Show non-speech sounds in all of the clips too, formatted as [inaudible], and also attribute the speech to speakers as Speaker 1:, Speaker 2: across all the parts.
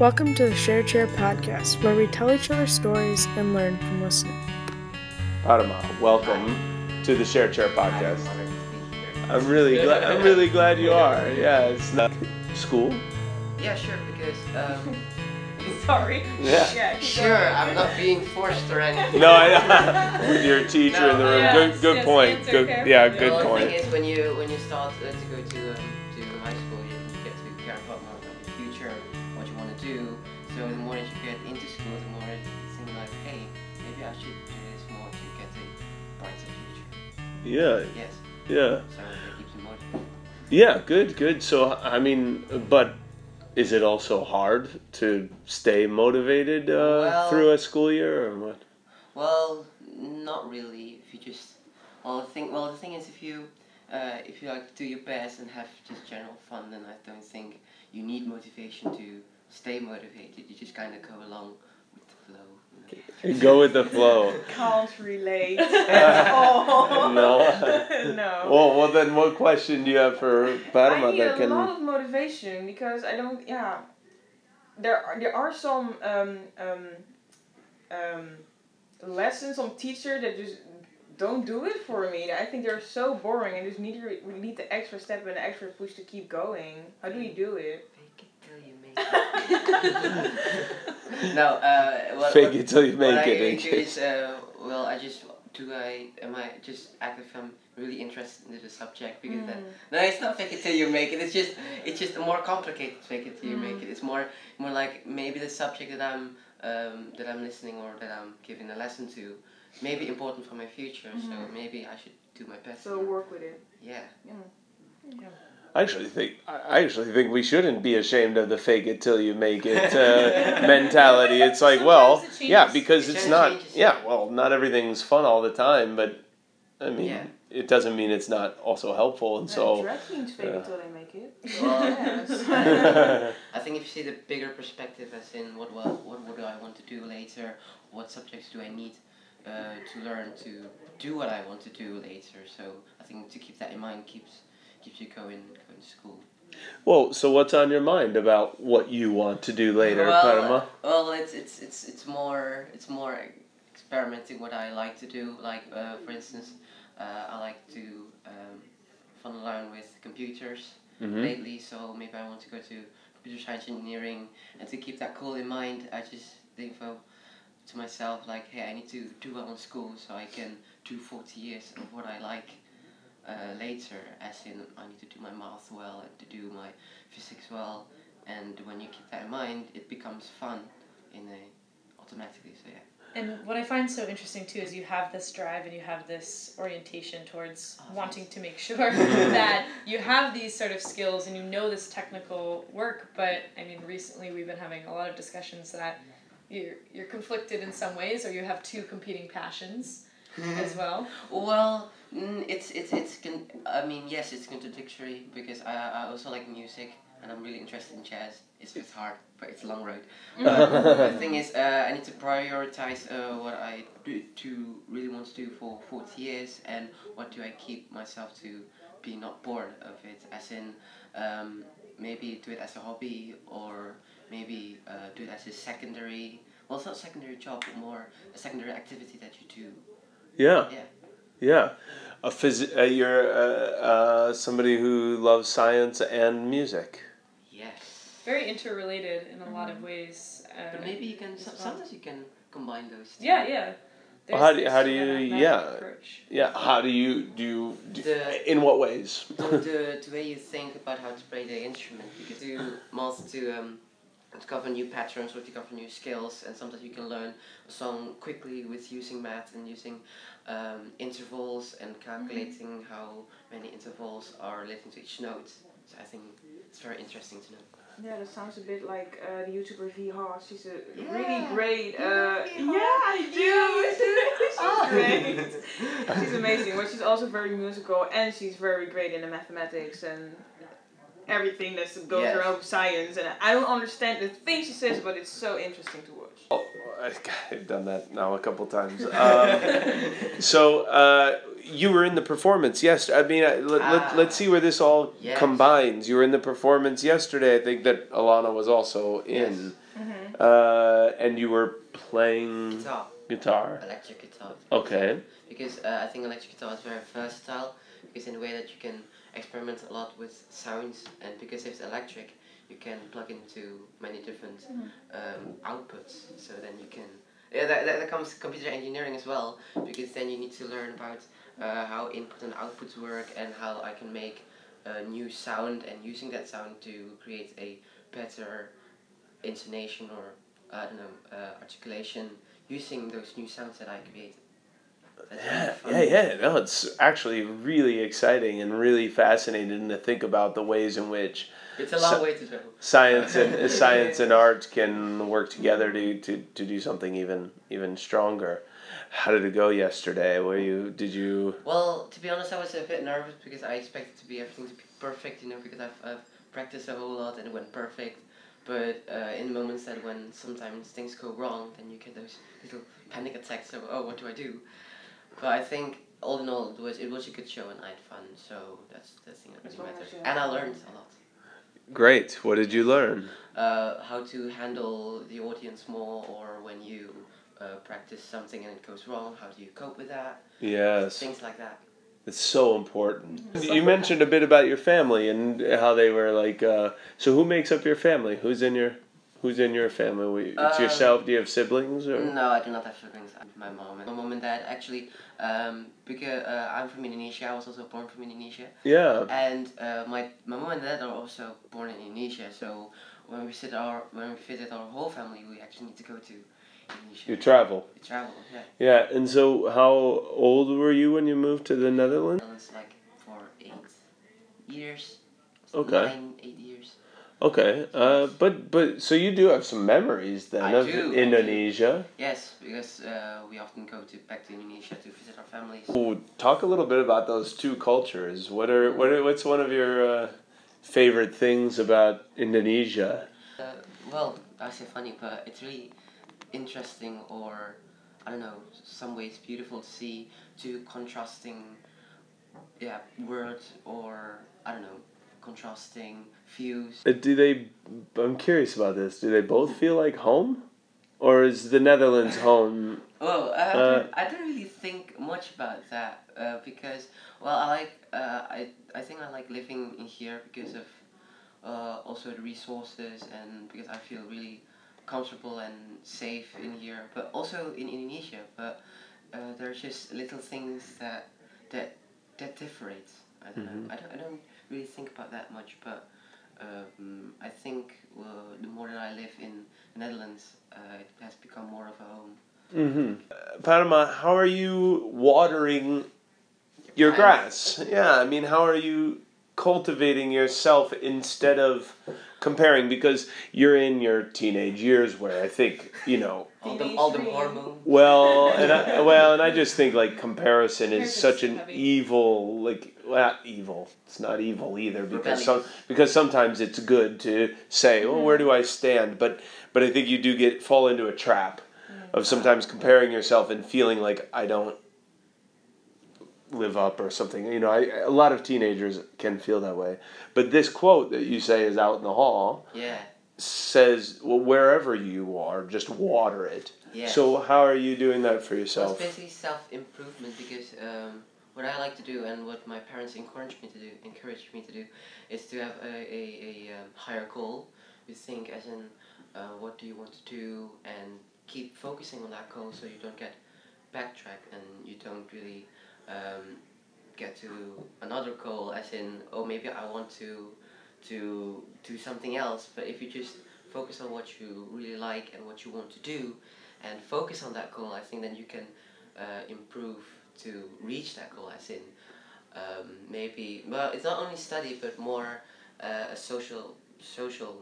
Speaker 1: Welcome to the Share Chair podcast, where we tell each other stories and learn from listening.
Speaker 2: Parama, welcome to the Share Chair podcast. I'm really glad. I'm really glad you are. Yeah, it's not school.
Speaker 3: Yeah, sure, because um, [laughs]
Speaker 4: Sorry.
Speaker 2: Yeah.
Speaker 4: keep
Speaker 3: sure. I'm not being forced or anything.
Speaker 2: No, I [laughs] with your teacher in the room.
Speaker 4: yes,
Speaker 2: Good, good
Speaker 4: yes,
Speaker 2: point. Good,
Speaker 4: carefully.
Speaker 2: yeah, good
Speaker 3: the only
Speaker 2: point.
Speaker 3: thing is when you when you start uh, to go to um, do. So the more that you get into school, the more you think like, hey, maybe I should do this more to get a brighter future.
Speaker 2: Yeah,
Speaker 3: Yes,
Speaker 2: yeah,
Speaker 3: so that keeps you motivated.
Speaker 2: yeah. Good, good. So I mean, but is it also hard to stay motivated uh,
Speaker 3: Well-
Speaker 2: through a school year or what?
Speaker 3: Well, not really. If you just well, the thing well the thing is if you uh, if you like do your best and have just general fun, then I don't think you need motivation to stay motivated. You just kind of go along with the flow. You know?
Speaker 2: Go with the flow. [laughs]
Speaker 4: Can't relate. [laughs] oh.
Speaker 2: No. [laughs]
Speaker 4: no.
Speaker 2: Well, well, then, what question do you have for Parama
Speaker 4: I need
Speaker 2: that
Speaker 4: a
Speaker 2: can?
Speaker 4: lot of motivation because I don't. Yeah. There are there are some um, um, um, lessons on teacher that just don't do it for me. I think they're so boring and just need to- we need the extra step and the extra push to keep going. How do you do it?
Speaker 3: Fake it till you make it. [laughs] no, uh, what,
Speaker 2: Fake it till you
Speaker 3: what
Speaker 2: make
Speaker 3: I
Speaker 2: it.
Speaker 3: do is, uh, well, I just do I am I just act if I'm really interested in the subject because that No, it's not fake it till you make it. It's just it's just more complicated fake it till you make it. It's more more like maybe the subject that I'm um, that I'm listening or that I'm giving a lesson to may be important for my future. So maybe I should do my best.
Speaker 4: So work with it.
Speaker 3: Yeah. Yeah.
Speaker 2: I actually think I actually think we shouldn't be ashamed of the fake it till you make it uh, [laughs] mentality. It's like, well,
Speaker 4: it
Speaker 2: yeah, because
Speaker 3: It
Speaker 2: it's not.
Speaker 3: changes,
Speaker 2: Yeah,
Speaker 3: yeah.
Speaker 2: well, not everything's fun all the time, but I mean,
Speaker 3: Yeah.
Speaker 2: it doesn't mean it's not also helpful. And
Speaker 4: And
Speaker 2: so,
Speaker 4: drag queens fake
Speaker 2: yeah.
Speaker 4: it till they make it.
Speaker 3: Well. [laughs] [laughs] I think if you see the bigger perspective, as in what well, what what do I want to do later? What subjects do I need uh, to learn to do what I want to do later? So I think to keep that in mind keeps keeps you going going to school.
Speaker 2: well, so what's on your mind about what you want to do later,
Speaker 3: well,
Speaker 2: Parama?
Speaker 3: Well, it's it's it's it's more it's more experimenting what I like to do. Like uh, for instance, uh, I like to um, fun around with computers
Speaker 2: Mhm.
Speaker 3: lately. So maybe I want to go to computer science engineering, and to keep that cool in mind, I just think for to myself like, hey, I need to do well in school so I can do forty years of what I like. Uh, later, as in I need to do my math well and to do my physics well, and when you keep that in mind, it becomes fun in a automatically. So yeah.
Speaker 5: And what I find so interesting too is you have this drive and you have this orientation towards
Speaker 3: Oh,
Speaker 5: wanting to make sure [laughs] that you have these sort of skills and you know this technical work. But I mean, recently we've been having a lot of discussions that you're you're conflicted in some ways, or you have two competing passions as well.
Speaker 3: Well, mm, it's it's it's con- I mean yes, it's contradictory because I I also like music and I'm really interested in jazz. It's it's hard, but it's a long road. the thing is, uh, I need to prioritize uh, what I do to really want to do for forty years and what do I keep myself to be not bored of it. As in, um, maybe do it as a hobby or maybe uh, do it as a secondary. Well, it's not a secondary job, but more a secondary activity that you do.
Speaker 2: Yeah.
Speaker 3: Yeah.
Speaker 2: Yeah. A phys- uh, you're uh, uh, somebody who loves science and music.
Speaker 3: Yes.
Speaker 5: Very interrelated in a lot of ways. Uh,
Speaker 3: But maybe you can. Some,
Speaker 5: well.
Speaker 3: sometimes you can combine those. Two.
Speaker 5: Yeah, yeah.
Speaker 2: Well, how do-
Speaker 5: this
Speaker 2: how do you- yeah.
Speaker 5: Approach.
Speaker 2: Yeah. How do you do? You, do
Speaker 3: The-
Speaker 2: in what ways?
Speaker 3: the, the, [laughs] the way you think about how to play the instrument, you can do math to um, discover new patterns or discover new skills, and sometimes you can learn a song quickly with using math and using um, intervals and calculating how many intervals are relating to each note. So I think it's very interesting to know.
Speaker 4: Yeah, that sounds a bit like uh, the YouTuber Vi Hart. She's a
Speaker 3: Yeah.
Speaker 4: really great. Uh, yeah, I do. [laughs] she's
Speaker 3: Oh.
Speaker 4: great. [laughs] She's amazing, but she's also very musical and she's very great in the mathematics and everything that goes
Speaker 3: Yes.
Speaker 4: around with science. And I don't understand the things she says, but it's so interesting to watch.
Speaker 2: Oh, I- [laughs] I've done that now a couple times. Um, [laughs] so uh, you were in the performance yes. I mean, uh, let,
Speaker 3: Ah.
Speaker 2: let, let's see where this all
Speaker 3: Yes.
Speaker 2: combines. You were in the performance yesterday. I think that Alana was also in. Yes. Uh, and you were playing
Speaker 3: Guitar,
Speaker 2: guitar.
Speaker 3: electric guitar.
Speaker 2: Okay.
Speaker 3: Because uh, I think electric guitar is very versatile. Because in a way that you can experiment a lot with sounds, and because it's electric, you can plug into many different um, outputs. So then you can. Yeah, that, that, that comes computer engineering as well. Because then you need to learn about uh, how input and outputs work, and how I can make a new sound, and using that sound to create a better intonation or I don't know uh, articulation using those new sounds that I created.
Speaker 2: Yeah, yeah, yeah. No, it's actually really exciting and really fascinating to think about the ways in which
Speaker 3: It's a long
Speaker 2: So-
Speaker 3: way to
Speaker 2: science and [laughs] science and art can work together to, to, to do something even even stronger. How did it go yesterday? Were you did you
Speaker 3: Well, to be honest, I was a bit nervous because I expected to be everything to be perfect, you know, because I've, I've practiced a whole lot and it went perfect. But uh, in the moments that when sometimes things go wrong, then you get those little panic attacks of oh, what do I do? But I think all in all, it was it was a good show and I had fun, so that's the thing that really matters. And I learned a lot.
Speaker 2: Great. What did you learn?
Speaker 3: uh, how to handle the audience more, or when you uh, practice something and it goes wrong, how do you cope with that?
Speaker 2: Yes.
Speaker 3: Things like that.
Speaker 2: It's so important. You mentioned a bit about your family and how they were like. Uh, so who makes up your family? Who's in your Who's in your family? It's
Speaker 3: Um,
Speaker 2: yourself. Do you have siblings or?
Speaker 3: No, I do not have siblings. I'm my mom and my mom and dad actually. Um, because uh, I'm from Indonesia, I was also born from Indonesia,
Speaker 2: Yeah.
Speaker 3: and uh, my my mom and dad are also born in Indonesia. So when we visit our when we visit our whole family, we actually need to go to Indonesia.
Speaker 2: You travel.
Speaker 3: We travel, yeah.
Speaker 2: Yeah. And so, how old were you when you moved to the Netherlands?
Speaker 3: And it's like for eight years.
Speaker 2: Okay.
Speaker 3: Nine, eight years.
Speaker 2: Okay. Uh, but but so you do have some memories then
Speaker 3: I
Speaker 2: of
Speaker 3: do,
Speaker 2: Indonesia.
Speaker 3: Yes, because uh, we often go to back to Indonesia to visit our families.
Speaker 2: Ooh, talk a little bit about those two cultures. What are what are, what's one of your uh, favorite things about Indonesia?
Speaker 3: Uh, well, I say funny, but it's really interesting, or I don't know, some ways beautiful to see two contrasting, yeah, words, or I don't know, contrasting views.
Speaker 2: Uh, Do they? I'm curious about this. Do they both feel like home, or is the Netherlands [laughs] home?
Speaker 3: Oh, uh, I,
Speaker 2: Uh,
Speaker 3: don't, I don't really think much about that uh, because, well, I like uh, I I think I like living in here because of uh, also the resources and because I feel really comfortable and safe in here, but also in Indonesia. But uh, there's just little things that that that differentiate. I don't know. I don't, I don't really think about that much, but. Um, I think uh, the more that I live in the Netherlands, uh, it has become more of a home.
Speaker 2: Mm-hmm. Uh, Parama, how are you watering your grass? Yeah, I mean, how are you cultivating yourself instead of comparing? Because you're in your teenage years where I think you know.
Speaker 3: all the all the hormones.
Speaker 2: Well, [laughs] and I, well, and I just think like comparison is such an
Speaker 5: heavy.
Speaker 2: evil, like well, not evil. It's not evil either because some because sometimes it's good to say, well, where do I stand? But but I think you do get fall into a trap of sometimes comparing yourself and feeling like I don't live up or something. You know, I, a lot of teenagers can feel that way. But this quote that you say is out in the hall
Speaker 3: Yeah,
Speaker 2: says, well, wherever you are, just water it.
Speaker 3: yeah.
Speaker 2: So how are you doing that for
Speaker 3: Well, it's
Speaker 2: yourself?
Speaker 3: basically self improvement because um, what I like to do and what my parents encourage me to do, encourage me to do, is to have a, a, a um, higher goal. You think as in, uh, what do you want to do, and keep focusing on that goal so you don't get backtracked and you don't really um, get to another goal as in, oh maybe I want to to do something else. But if you just focus on what you really like and what you want to do, and focus on that goal, I think then you can uh, improve to reach that goal. As in, um, maybe well, it's not only study, but more uh, a social social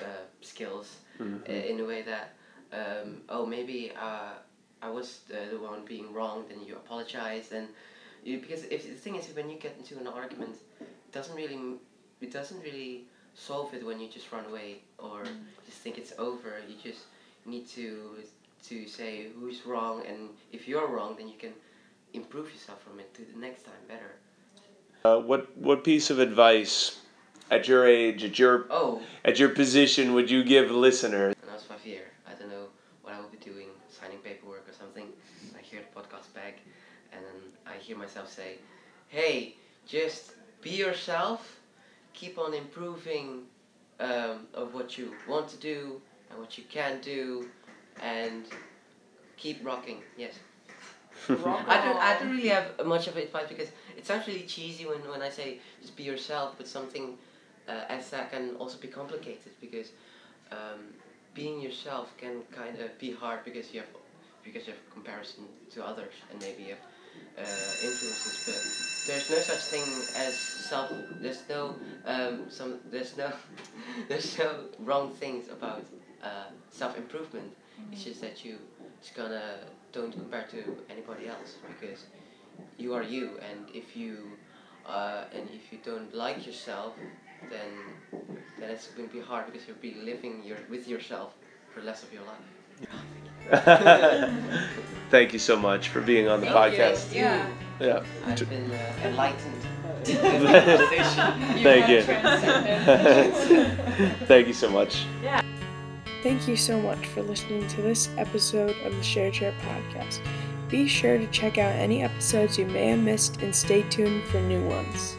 Speaker 3: uh, skills
Speaker 2: Mhm.
Speaker 3: uh, in a way that um, oh maybe uh, I was the, the one being wrong, then you apologize, and you, because if the thing is when you get into an argument, it doesn't really it doesn't really solve it when you just run away or just think it's over. You just need to to say who's wrong, and if you're wrong, then you can improve yourself from it to the next time better.
Speaker 2: Uh, what what piece of advice at your age, at your
Speaker 3: Oh,
Speaker 2: at your position, would you give listeners?
Speaker 3: something. I hear the podcast back, and then I hear myself say, "Hey, just be yourself. Keep on improving um, of what you want to do and what you can do, and keep rocking." Yes. [laughs]
Speaker 4: Rock
Speaker 3: I don't. I don't really have much of advice because it sounds really cheesy when, when I say just be yourself, but something uh, as that can also be complicated because um, being yourself can kind of be hard because you have because of comparison to others and maybe of uh, influences, but there's no such thing as self. There's no um, some. There's no [laughs] there's no wrong things about uh, self improvement. It's just that you just gonna don't compare to anybody else because you are you, and if you uh, and if you don't like yourself, then then it's going to be hard because you'll be living your with yourself for the rest of your life. [laughs]
Speaker 2: Thank you so much for being on the
Speaker 3: Thank you.
Speaker 2: podcast.
Speaker 5: Yeah.
Speaker 2: Yeah.
Speaker 3: I've been uh, enlightened. with the conversation.
Speaker 2: Thank you. [laughs] Thank you so much. Yeah.
Speaker 1: Thank you so much for listening to this episode of the Share Chair podcast. Be sure to check out any episodes you may have missed and stay tuned for new ones.